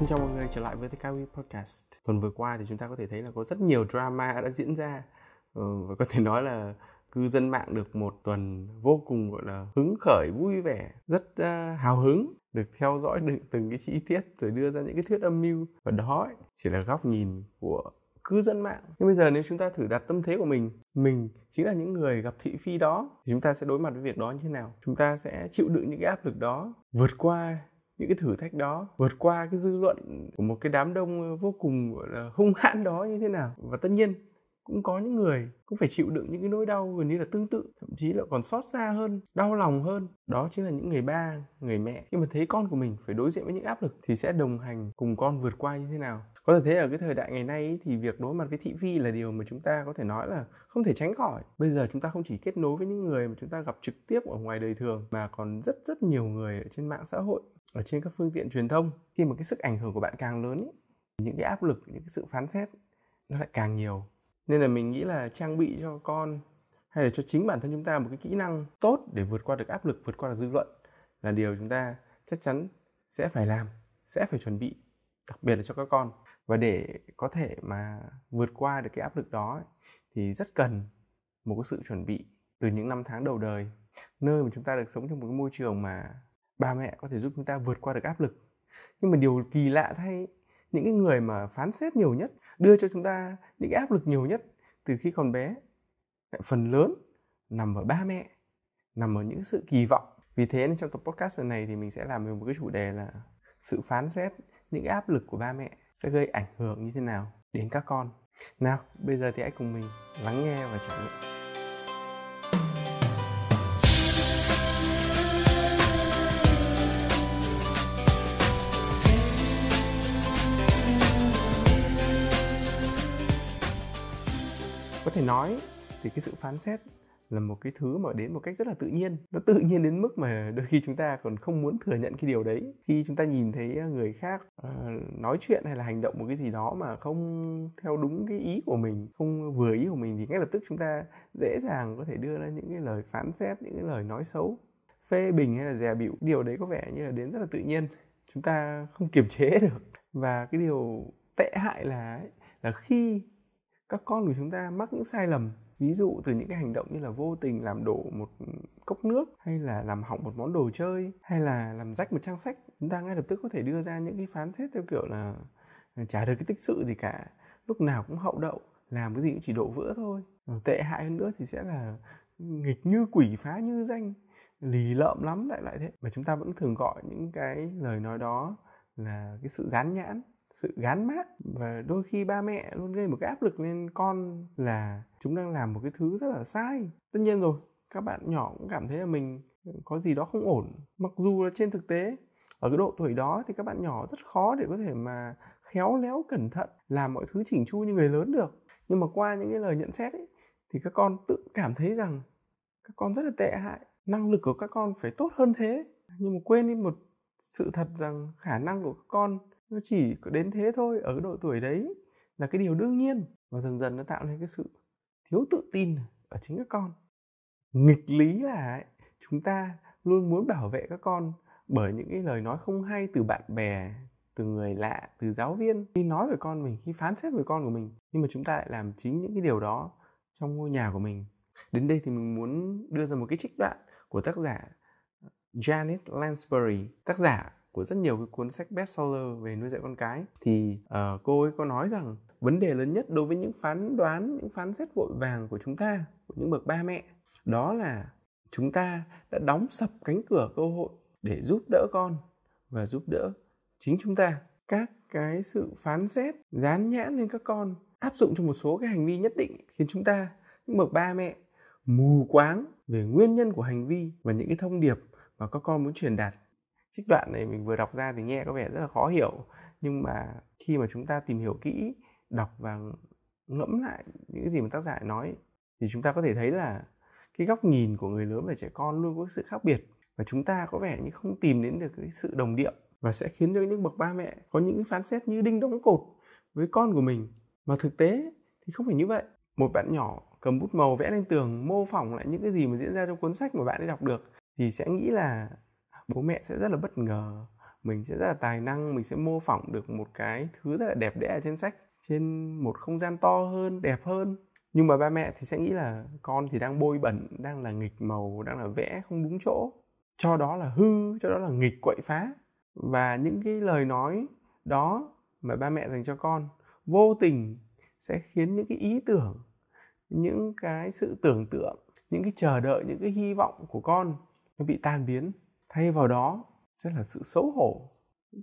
Xin chào mọi người trở lại với The Kawi Podcast. Tuần vừa qua thì chúng ta có thể thấy là có rất nhiều drama đã diễn ra ừ, và có thể nói là cư dân mạng được một tuần vô cùng gọi là hứng khởi, vui vẻ, rất uh, hào hứng được theo dõi được từng cái chi tiết rồi đưa ra những cái thuyết âm mưu và đó ấy, chỉ là góc nhìn của cư dân mạng. Nhưng bây giờ nếu chúng ta thử đặt tâm thế của mình, mình chính là những người gặp thị phi đó thì chúng ta sẽ đối mặt với việc đó như thế nào? Chúng ta sẽ chịu đựng những cái áp lực đó, vượt qua những cái thử thách đó, vượt qua cái dư luận của một cái đám đông vô cùng, gọi là, hung hãn đó như thế nào? Và tất nhiên cũng có những người cũng phải chịu đựng những cái nỗi đau gần như là tương tự thậm chí là còn xót xa hơn đau lòng hơn. Đó chính là những người ba người mẹ. Khi mà thấy con của mình phải đối diện với những áp lực thì sẽ đồng hành cùng con vượt qua như thế nào? Có thể thấy ở cái thời đại ngày nay ý, thì việc đối mặt với thị phi là điều mà chúng ta có thể nói là không thể tránh khỏi. Bây giờ chúng ta không chỉ kết nối với những người mà chúng ta gặp trực tiếp ở ngoài đời thường mà còn rất rất nhiều người ở trên mạng xã hội ở trên các phương tiện truyền thông. Khi mà cái sức ảnh hưởng của bạn càng lớn ý, những cái áp lực những cái sự phán xét nó lại càng nhiều nên là mình nghĩ là trang bị cho con hay là cho chính bản thân chúng ta một cái kỹ năng tốt để vượt qua được áp lực, vượt qua được dư luận là điều chúng ta chắc chắn sẽ phải làm, sẽ phải chuẩn bị, đặc biệt là cho các con. Và để có thể mà vượt qua được cái áp lực đó thì rất cần một cái sự chuẩn bị từ những năm tháng đầu đời, nơi mà chúng ta được sống trong một cái môi trường mà ba mẹ có thể giúp chúng ta vượt qua được áp lực. Nhưng mà điều kỳ lạ thay, những cái người mà phán xét nhiều nhất đưa cho chúng ta những cái áp lực nhiều nhất từ khi còn bé. Phần lớn nằm ở ba mẹ, nằm ở những sự kỳ vọng. Vì thế nên trong tập podcast lần này thì mình sẽ làm về một cái chủ đề là sự phán xét những cái áp lực của ba mẹ sẽ gây ảnh hưởng như thế nào đến các con. Nào, bây giờ thì hãy cùng mình lắng nghe và trải nghiệm. Có thể nói thì cái sự phán xét là một cái thứ mà đến một cách rất là tự nhiên. Nó tự nhiên đến mức mà đôi khi chúng ta còn không muốn thừa nhận cái điều đấy. Khi chúng ta nhìn thấy người khác uh, nói chuyện hay là hành động một cái gì đó mà không theo đúng cái ý của mình không vừa ý của mình thì ngay lập tức chúng ta dễ dàng có thể đưa ra những cái lời phán xét những cái lời nói xấu phê bình hay là dè bỉu. Điều đấy có vẻ như là đến rất là tự nhiên. Chúng ta không kiềm chế được. Và cái điều tệ hại là là khi các con của chúng ta mắc những sai lầm, ví dụ từ những cái hành động như là vô tình làm đổ một cốc nước, hay là làm hỏng một món đồ chơi, hay là làm rách một trang sách, chúng ta ngay lập tức có thể đưa ra những cái phán xét theo kiểu là à, chả được cái tích sự gì cả, lúc nào cũng hậu đậu, làm cái gì cũng chỉ đổ vỡ thôi. Tệ hại hơn nữa thì sẽ là nghịch như quỷ phá như danh, lì lợm lắm lại lại thế. Mà chúng ta vẫn thường gọi những cái lời nói đó là cái sự dán nhãn sự gán mát và đôi khi ba mẹ luôn gây một cái áp lực lên con là chúng đang làm một cái thứ rất là sai. Tất nhiên rồi, các bạn nhỏ cũng cảm thấy là mình có gì đó không ổn, mặc dù là trên thực tế, ở cái độ tuổi đó thì các bạn nhỏ rất khó để có thể mà khéo léo, cẩn thận làm mọi thứ chỉnh chu như người lớn được. Nhưng mà qua những cái lời nhận xét ấy, thì các con tự cảm thấy rằng các con rất là tệ hại, năng lực của các con phải tốt hơn thế. Nhưng mà quên đi một sự thật rằng khả năng của các con nó chỉ có đến thế thôi ở cái độ tuổi đấy là cái điều đương nhiên và dần dần nó tạo nên cái sự thiếu tự tin ở chính các con. Nghịch lý là ấy, chúng ta luôn muốn bảo vệ các con bởi những cái lời nói không hay từ bạn bè từ người lạ từ giáo viên. Khi nói về con mình khi phán xét về con của mình nhưng mà chúng ta lại làm chính những cái điều đó trong ngôi nhà của mình. Đến đây thì mình muốn đưa ra một cái trích đoạn của tác giả Janet Lansbury tác giả của rất nhiều cái cuốn sách bestseller về nuôi dạy con cái. Thì uh, cô ấy có nói rằng vấn đề lớn nhất đối với những phán đoán những phán xét vội vàng của chúng ta của những bậc ba mẹ đó là chúng ta đã đóng sập cánh cửa cơ hội để giúp đỡ con và giúp đỡ chính chúng ta. Các cái sự phán xét dán nhãn lên các con áp dụng cho một số cái hành vi nhất định khiến chúng ta những bậc ba mẹ mù quáng về nguyên nhân của hành vi và những cái thông điệp mà các con muốn truyền đạt trích đoạn này mình vừa đọc ra thì nghe có vẻ rất là khó hiểu. Nhưng mà khi mà chúng ta tìm hiểu kỹ, đọc và ngẫm lại những cái gì mà tác giả nói, thì chúng ta có thể thấy là cái góc nhìn của người lớn và trẻ con luôn có sự khác biệt. Và chúng ta có vẻ như không tìm đến được cái sự đồng điệu và sẽ khiến cho những bậc ba mẹ có những phán xét như đinh đóng cột với con của mình. Mà thực tế thì không phải như vậy. Một bạn nhỏ cầm bút màu vẽ lên tường, mô phỏng lại những cái gì mà diễn ra trong cuốn sách mà bạn ấy đọc được, thì sẽ nghĩ là bố mẹ sẽ rất là bất ngờ. Mình sẽ rất là tài năng, mình sẽ mô phỏng được một cái thứ rất là đẹp đẽ ở trên sách, trên một không gian to hơn, đẹp hơn. Nhưng mà ba mẹ thì sẽ nghĩ là con thì đang bôi bẩn, đang là nghịch màu, đang là vẽ không đúng chỗ. Cho đó là hư, cho đó là nghịch quậy phá. Và những cái lời nói đó mà ba mẹ dành cho con vô tình sẽ khiến những cái ý tưởng, những cái sự tưởng tượng, những cái chờ đợi, những cái hy vọng của con nó bị tan biến thay vào đó sẽ là sự xấu hổ,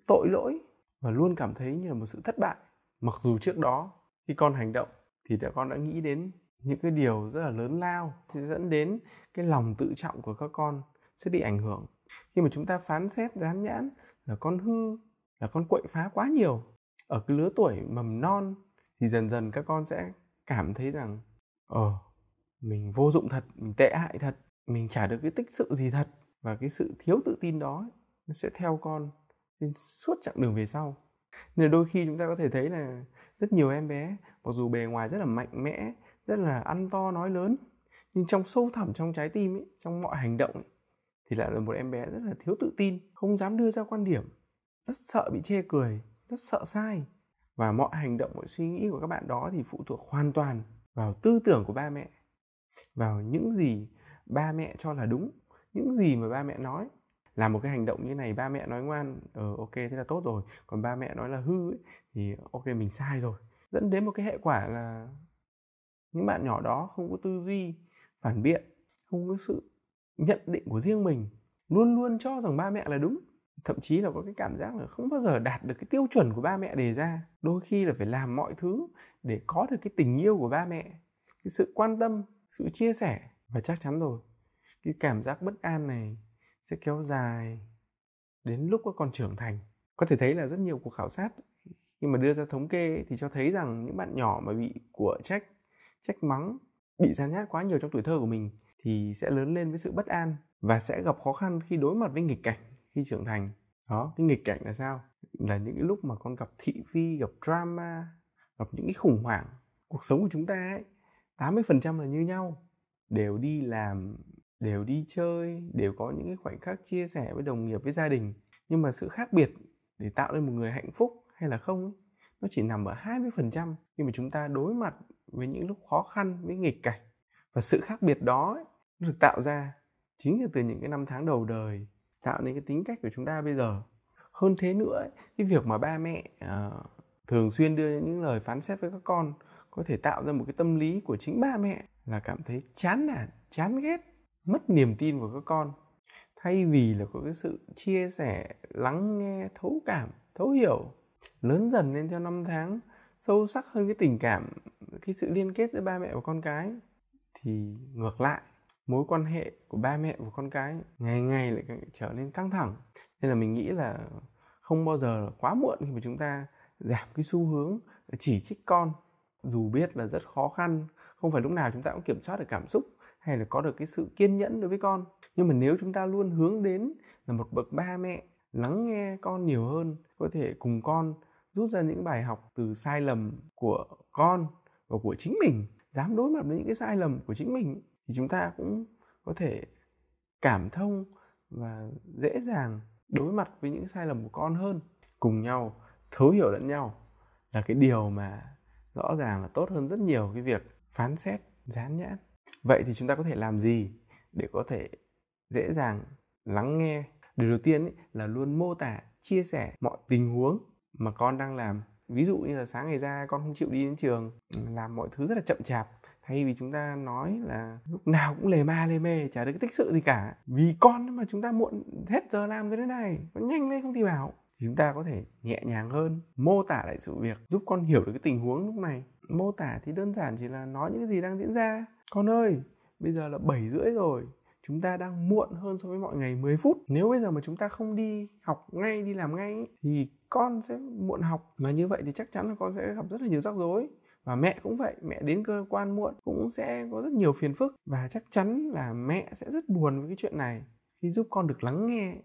tội lỗi và luôn cảm thấy như là một sự thất bại. Mặc dù trước đó khi con hành động thì đã con đã nghĩ đến những cái điều rất là lớn lao, sẽ dẫn đến cái lòng tự trọng của các con sẽ bị ảnh hưởng. Khi mà chúng ta phán xét, dán nhãn là con hư, là con quậy phá quá nhiều. Ở cái lứa tuổi mầm non thì dần dần các con sẽ cảm thấy rằng ờ mình vô dụng thật, mình tệ hại thật, mình chả được cái tích sự gì thật và cái sự thiếu tự tin đó nó sẽ theo con trên suốt chặng đường về sau. Nên đôi khi chúng ta có thể thấy là rất nhiều em bé mặc dù bề ngoài rất là mạnh mẽ rất là ăn to nói lớn nhưng trong sâu thẳm trong trái tim ấy, trong mọi hành động ấy, thì lại là một em bé rất là thiếu tự tin không dám đưa ra quan điểm rất sợ bị chê cười rất sợ sai. Và mọi hành động mọi suy nghĩ của các bạn đó thì phụ thuộc hoàn toàn vào tư tưởng của ba mẹ vào những gì ba mẹ cho là đúng những gì mà ba mẹ nói. Làm một cái hành động như này ba mẹ nói ngoan ờ ok thế là tốt rồi. Còn ba mẹ nói là hư ấy, thì ok mình sai rồi. Dẫn đến một cái hệ quả là những bạn nhỏ đó không có tư duy phản biện không có sự nhận định của riêng mình luôn luôn cho rằng ba mẹ là đúng. Thậm chí là có cái cảm giác là không bao giờ đạt được cái tiêu chuẩn của ba mẹ đề ra. Đôi khi là phải làm mọi thứ để có được cái tình yêu của ba mẹ cái sự quan tâm sự chia sẻ và chắc chắn rồi cái cảm giác bất an này sẽ kéo dài đến lúc các con trưởng thành. Có thể thấy là rất nhiều cuộc khảo sát, khi mà đưa ra thống kê thì cho thấy rằng những bạn nhỏ mà bị của trách trách mắng, bị gian nhát quá nhiều trong tuổi thơ của mình thì sẽ lớn lên với sự bất an và sẽ gặp khó khăn khi đối mặt với nghịch cảnh khi trưởng thành. Đó, cái nghịch cảnh là sao? Là những cái lúc mà con gặp thị phi, gặp drama, gặp những cái khủng hoảng. Cuộc sống của chúng ta ấy 80% là như nhau, đều đi làm đều đi chơi đều có những cái khoảnh khắc chia sẻ với đồng nghiệp với gia đình. Nhưng mà sự khác biệt để tạo nên một người hạnh phúc hay là không ấy, nó chỉ nằm ở 20% khi mà chúng ta đối mặt với những lúc khó khăn với nghịch cảnh. Và sự khác biệt đó ấy, nó được tạo ra chính là từ những cái năm tháng đầu đời tạo nên cái tính cách của chúng ta bây giờ. Hơn thế nữa ấy, cái việc mà ba mẹ uh, thường xuyên đưa những lời phán xét với các con có thể tạo ra một cái tâm lý của chính ba mẹ là cảm thấy chán nản chán ghét mất niềm tin của các con, thay vì là có cái sự chia sẻ, lắng nghe, thấu cảm, thấu hiểu, lớn dần lên theo năm tháng, sâu sắc hơn cái tình cảm, cái sự liên kết giữa ba mẹ và con cái, thì ngược lại, mối quan hệ của ba mẹ và con cái ngày ngày lại trở nên căng thẳng. Nên là mình nghĩ là không bao giờ là quá muộn khi mà chúng ta giảm cái xu hướng chỉ trích con, dù biết là rất khó khăn, không phải lúc nào chúng ta cũng kiểm soát được cảm xúc hay là có được cái sự kiên nhẫn đối với con. Nhưng mà nếu chúng ta luôn hướng đến là một bậc ba mẹ, lắng nghe con nhiều hơn, có thể cùng con rút ra những bài học từ sai lầm của con và của chính mình, dám đối mặt với những cái sai lầm của chính mình, thì chúng ta cũng có thể cảm thông và dễ dàng đối mặt với những sai lầm của con hơn. Cùng nhau thấu hiểu lẫn nhau là cái điều mà rõ ràng là tốt hơn rất nhiều cái việc phán xét, dán nhãn vậy thì chúng ta có thể làm gì để có thể dễ dàng lắng nghe? Điều đầu tiên ý, là luôn mô tả chia sẻ mọi tình huống mà con đang làm. Ví dụ như là sáng ngày ra con không chịu đi đến trường làm mọi thứ rất là chậm chạp. Thay vì chúng ta nói là lúc nào cũng lề ma lề mề chả được cái tích sự gì cả. Vì con mà chúng ta muộn hết giờ làm thế này con nhanh lên không thì bảo. Chúng ta có thể nhẹ nhàng hơn mô tả lại sự việc giúp con hiểu được cái tình huống lúc này. Mô tả thì đơn giản chỉ là nói những cái gì đang diễn ra con ơi, bây giờ là 7 rưỡi rồi, chúng ta đang muộn hơn so với mọi ngày 10 phút. Nếu bây giờ mà chúng ta không đi học ngay, đi làm ngay thì con sẽ muộn học. Mà như vậy thì chắc chắn là con sẽ gặp rất là nhiều rắc rối. Và mẹ cũng vậy, mẹ đến cơ quan muộn cũng sẽ có rất nhiều phiền phức. Và chắc chắn là mẹ sẽ rất buồn với cái chuyện này. Khi giúp con được lắng nghe,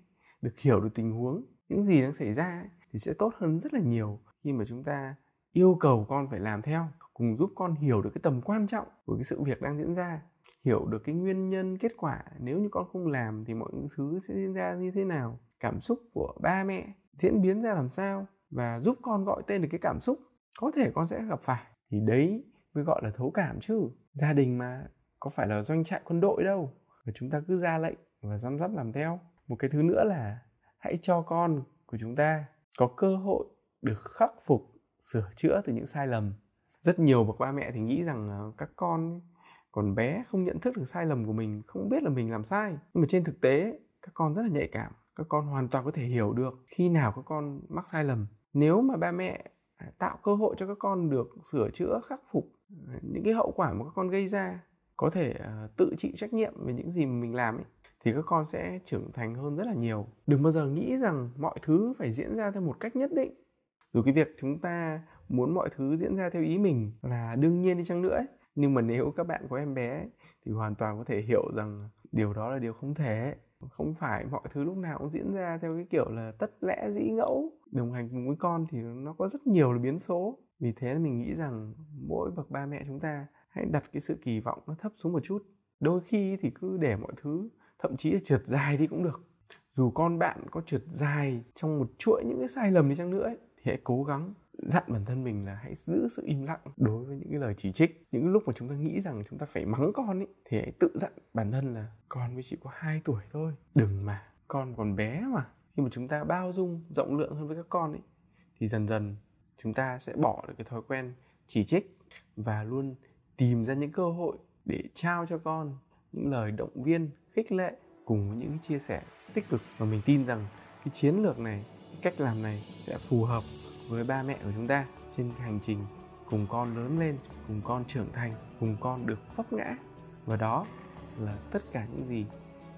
được hiểu được tình huống, những gì đang xảy ra thì sẽ tốt hơn rất là nhiều. Khi mà chúng ta yêu cầu con phải làm theo, cùng giúp con hiểu được cái tầm quan trọng của cái sự việc đang diễn ra, hiểu được cái nguyên nhân, kết quả. Nếu như con không làm thì mọi thứ sẽ diễn ra như thế nào, cảm xúc của ba mẹ diễn biến ra làm sao và giúp con gọi tên được cái cảm xúc có thể con sẽ gặp phải. Thì đấy mới gọi là thấu cảm chứ. Gia đình mà có phải là doanh trại quân đội đâu và chúng ta cứ ra lệnh và răm rắp làm theo. Một cái thứ nữa là hãy cho con của chúng ta có cơ hội được khắc phục sửa chữa từ những sai lầm. Rất nhiều bậc ba mẹ thì nghĩ rằng ờ, các con còn bé không nhận thức được sai lầm của mình, không biết là mình làm sai. Nhưng mà trên thực tế, các con rất là nhạy cảm, các con hoàn toàn có thể hiểu được khi nào các con mắc sai lầm. Nếu mà ba mẹ à, tạo cơ hội cho các con được sửa chữa, khắc phục à, những cái hậu quả mà các con gây ra, có thể ờ, tự chịu trách nhiệm về những gì mà mình làm ấy, thì các con sẽ trưởng thành hơn rất là nhiều. Đừng bao giờ nghĩ rằng mọi thứ phải diễn ra theo một cách nhất định dù cái việc chúng ta muốn mọi thứ diễn ra theo ý mình là đương nhiên đi chăng nữa ấy, nhưng mà nếu các bạn có em bé thì hoàn toàn có thể hiểu rằng điều đó là điều không thể. Không phải mọi thứ lúc nào cũng diễn ra theo cái kiểu là tất lẽ dĩ ngẫu. Đồng hành cùng với con thì nó có rất nhiều là biến số. Vì thế mình nghĩ rằng mỗi bậc ba mẹ chúng ta hãy đặt cái sự kỳ vọng nó thấp xuống một chút. Đôi khi thì cứ để mọi thứ thậm chí là trượt dài đi cũng được. Dù con bạn có trượt dài trong một chuỗi những cái sai lầm đi chăng nữa ấy, hãy cố gắng dặn bản thân mình là hãy giữ sự im lặng đối với những cái lời chỉ trích. Những lúc mà chúng ta nghĩ rằng chúng ta phải mắng con ấy thì hãy tự dặn bản thân là, con với chỉ có 2 tuổi thôi, đừng mà, con còn bé mà. Khi mà chúng ta bao dung, rộng lượng hơn với các con ấy thì dần dần chúng ta sẽ bỏ được cái thói quen chỉ trích và luôn tìm ra những cơ hội để trao cho con những lời động viên, khích lệ cùng với những chia sẻ tích cực. Và mình tin rằng cái chiến lược này cách làm này sẽ phù hợp với ba mẹ của chúng ta trên hành trình cùng con lớn lên, cùng con trưởng thành, cùng con được vấp ngã. Và đó là tất cả những gì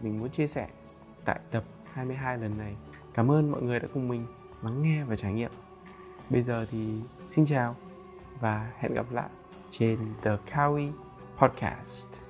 mình muốn chia sẻ tại tập 22 lần này. Cảm ơn mọi người đã cùng mình lắng nghe và trải nghiệm. Bây giờ thì xin chào và hẹn gặp lại trên The Kawi Podcast.